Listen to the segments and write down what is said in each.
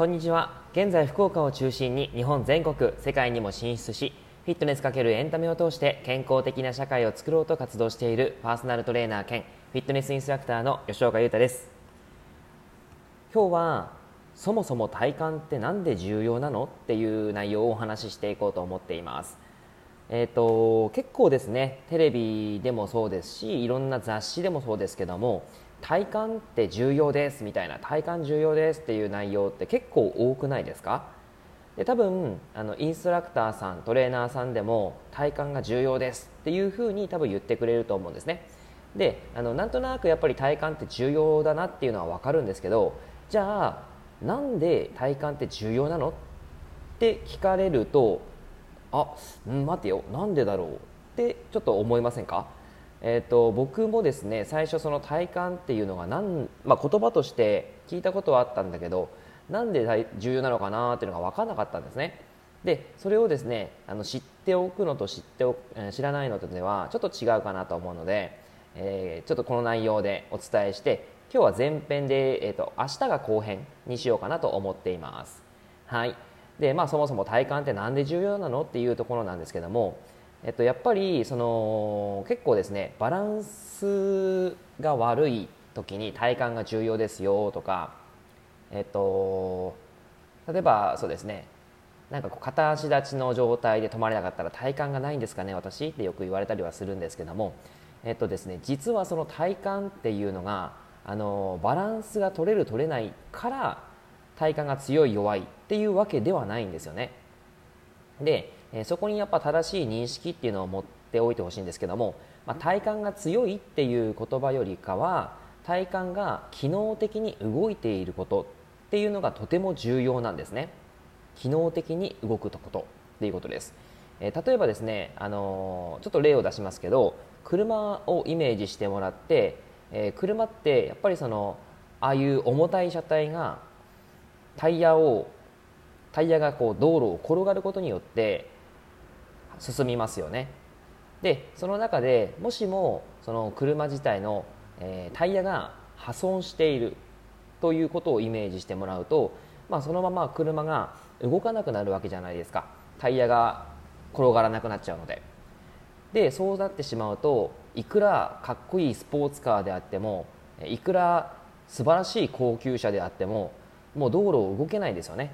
こんにちは。現在福岡を中心に日本全国世界にも進出しフィットネス×エンタメを通して健康的な社会を作ろうと活動しているパーソナルトレーナー兼フィットネスインストラクターの吉岡裕太です。今日はそもそも体幹って何で重要なのっていう内容をお話ししていこうと思っています。えーと、結構ですねテレビでもそうですしいろんな雑誌でもそうですけども体幹って重要ですみたいな。体幹重要ですっていう内容って結構多くないですか？で多分あのインストラクターさんトレーナーさんでも体幹が重要ですっていうふうに多分言ってくれると思うんですね。であのなんとなくやっぱり体幹って重要だなっていうのは分かるんですけどじゃあなんで体幹って重要なの？って聞かれるとあ、うん、待てよなんでだろうってちょっと思いませんか？えーと、僕もですね最初その体幹っていうのがなん、まあ、言葉として聞いたことはあったんだけどなんで重要なのかなっていうのが分からなかったんですね。でそれをですねあの知っておくのと知ってお知らないのとではちょっと違うかなと思うので、えー、ちょっとこの内容でお伝えして今日は前編で、えーと、明日が後編にしようかなと思っています。はい。でまあそもそも体幹って何で重要なのっていうところなんですけどもえっと、やっぱりその結構ですねバランスが悪い時に体幹が重要ですよとか、えっと、例えばそうですねなんかこう片足立ちの状態で止まれなかったら体幹がないんですかね私ってよく言われたりはするんですけども、えっとですね、実はその体幹っていうのがあのバランスが取れる取れないから体幹が強い弱いっていうわけではないんですよね。でえそこにやっぱ正しい認識っていうのを持っておいてほしいんですけども、まあ、体幹が強いっていう言葉よりかは体幹が機能的に動いていることっていうのがとても重要なんですね。機能的に動くことっていうことです、え、例えばですね、あの、ちょっと例を出しますけど車をイメージしてもらって、え、車ってやっぱりそのああいう重たい車体がタイヤをタイヤがこう道路を転がることによって進みますよね。でその中でもしもその車自体の、えー、タイヤが破損しているということをイメージしてもらうと、まあ、そのまま車が動かなくなるわけじゃないですか。タイヤが転がらなくなっちゃうので。でそうなってしまうといくらかっこいいスポーツカーであってもいくら素晴らしい高級車であってももう道路を動けないですよね。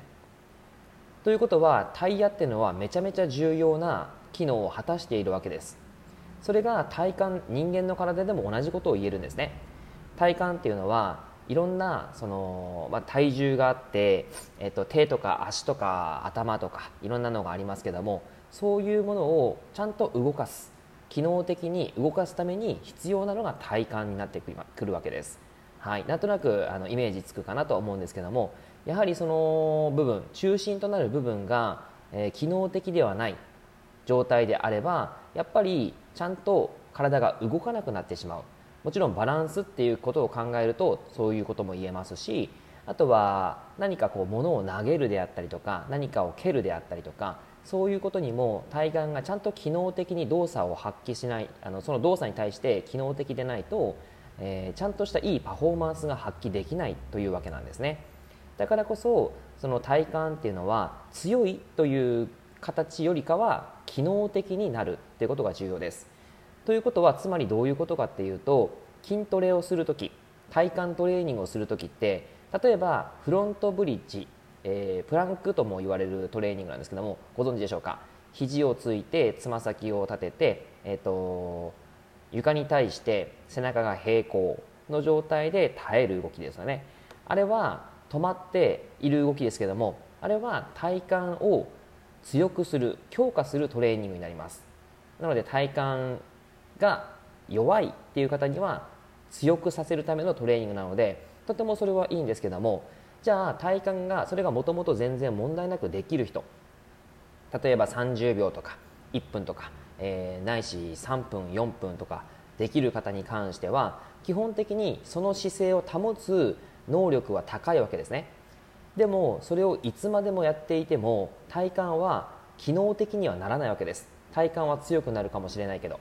ということはタイヤっていうのはめちゃめちゃ重要な機能を果たしているわけです。それが体幹人間の体でも同じことを言えるんですね。体幹っていうのはいろんなその、まあ、体重があって、えっと、手とか足とか頭とかいろんなのがありますけどもそういうものをちゃんと動かす。機能的に動かすために必要なのが体幹になってくるわけです、はい、なんとなくあのイメージつくかなと思うんですけどもやはりその部分中心となる部分が、えー、機能的ではない状態であればやっぱりちゃんと体が動かなくなってしまうもちろんバランスっていうことを考えるとそういうことも言えますしあとは何かこう物を投げるであったりとか何かを蹴るであったりとかそういうことにも体幹がちゃんと機能的に動作を発揮しないあのその動作に対して機能的でないと、えー、ちゃんとしたいいパフォーマンスが発揮できないというわけなんですね。だからこそその体幹っていうのは強いという形よりかは機能的になるっていうことが重要です。ということはつまりどういうことかっていうと筋トレをする時体幹トレーニングをする時って例えばフロントブリッジ、えー、プランクとも言われるトレーニングなんですけどもご存知でしょうか？肘をついてつま先を立てて、えーと床に対して背中が平行の状態で耐える動きですよねあれは止まっている動きですけどもあれは体幹を強くする強化するトレーニングになります。なので体幹が弱いっていう方には強くさせるためのトレーニングなのでとてもそれはいいんですけどもじゃあ体幹がそれがもともと全然問題なくできる人例えば30秒とか1分とか、えー、ないし3分4分とかできる方に関しては基本的にその姿勢を保つ能力は高いわけですね。でもそれをいつまでもやっていても体幹は機能的にはならないわけです。体幹は強くなるかもしれないけど。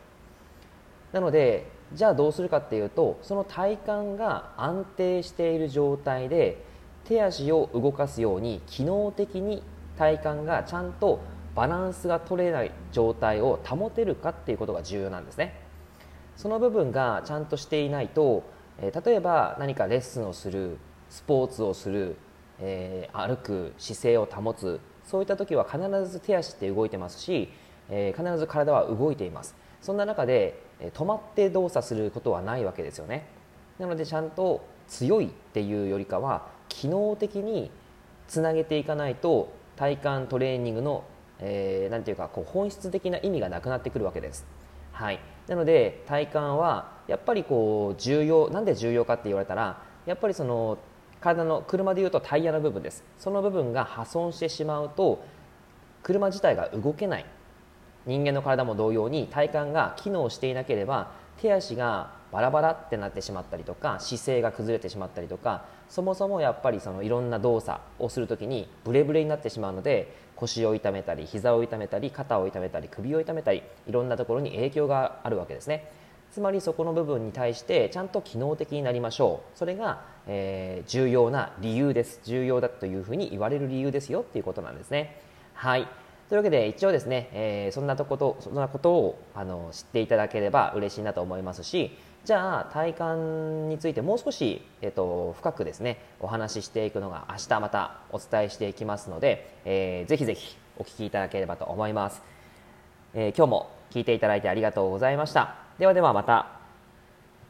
なのでじゃあどうするかっていうとその体幹が安定している状態で手足を動かすように機能的に体幹がちゃんとバランスが取れない状態を保てるかっていうことが重要なんですね。その部分がちゃんとしていないと、え、例えば何かレッスンをするスポーツをする、えー、歩く姿勢を保つそういった時は必ず手足って動いてますし、えー、必ず体は動いていますそんな中で、え止まって動作することはないわけですよねなのでちゃんと強いっていうよりかは機能的につなげていかないと体幹トレーニングのえー、ていうかこう本質的な意味がなくなってくるわけです。はい、なので体幹はやっぱりこう重要なんで重要かって言われたらやっぱりその体の車でいうとタイヤの部分です。その部分が破損してしまうと車自体が動けない。人間の体も同様に体幹が機能していなければ手足がバラバラってなってしまったりとか姿勢が崩れてしまったりとかそもそもやっぱりそのいろんな動作をする時にブレブレになってしまうので腰を痛めたり膝を痛めたり肩を痛めたり首を痛めたりいろんなところに影響があるわけですね。つまりそこの部分に対してちゃんと機能的になりましょう。それが、えー、重要な理由です。重要だというふうに言われる理由ですよっていうことなんですね。はい。というわけで一応ですね、えー、そんなとことそんなことをあの知っていただければ嬉しいなと思いますしじゃあ体感についてもう少し、えっと、深くですねお話ししていくのが明日またお伝えしていきますので、えー、ぜひぜひお聞きいただければと思います、えー、今日も聞いていただいてありがとうございました。ではではまた。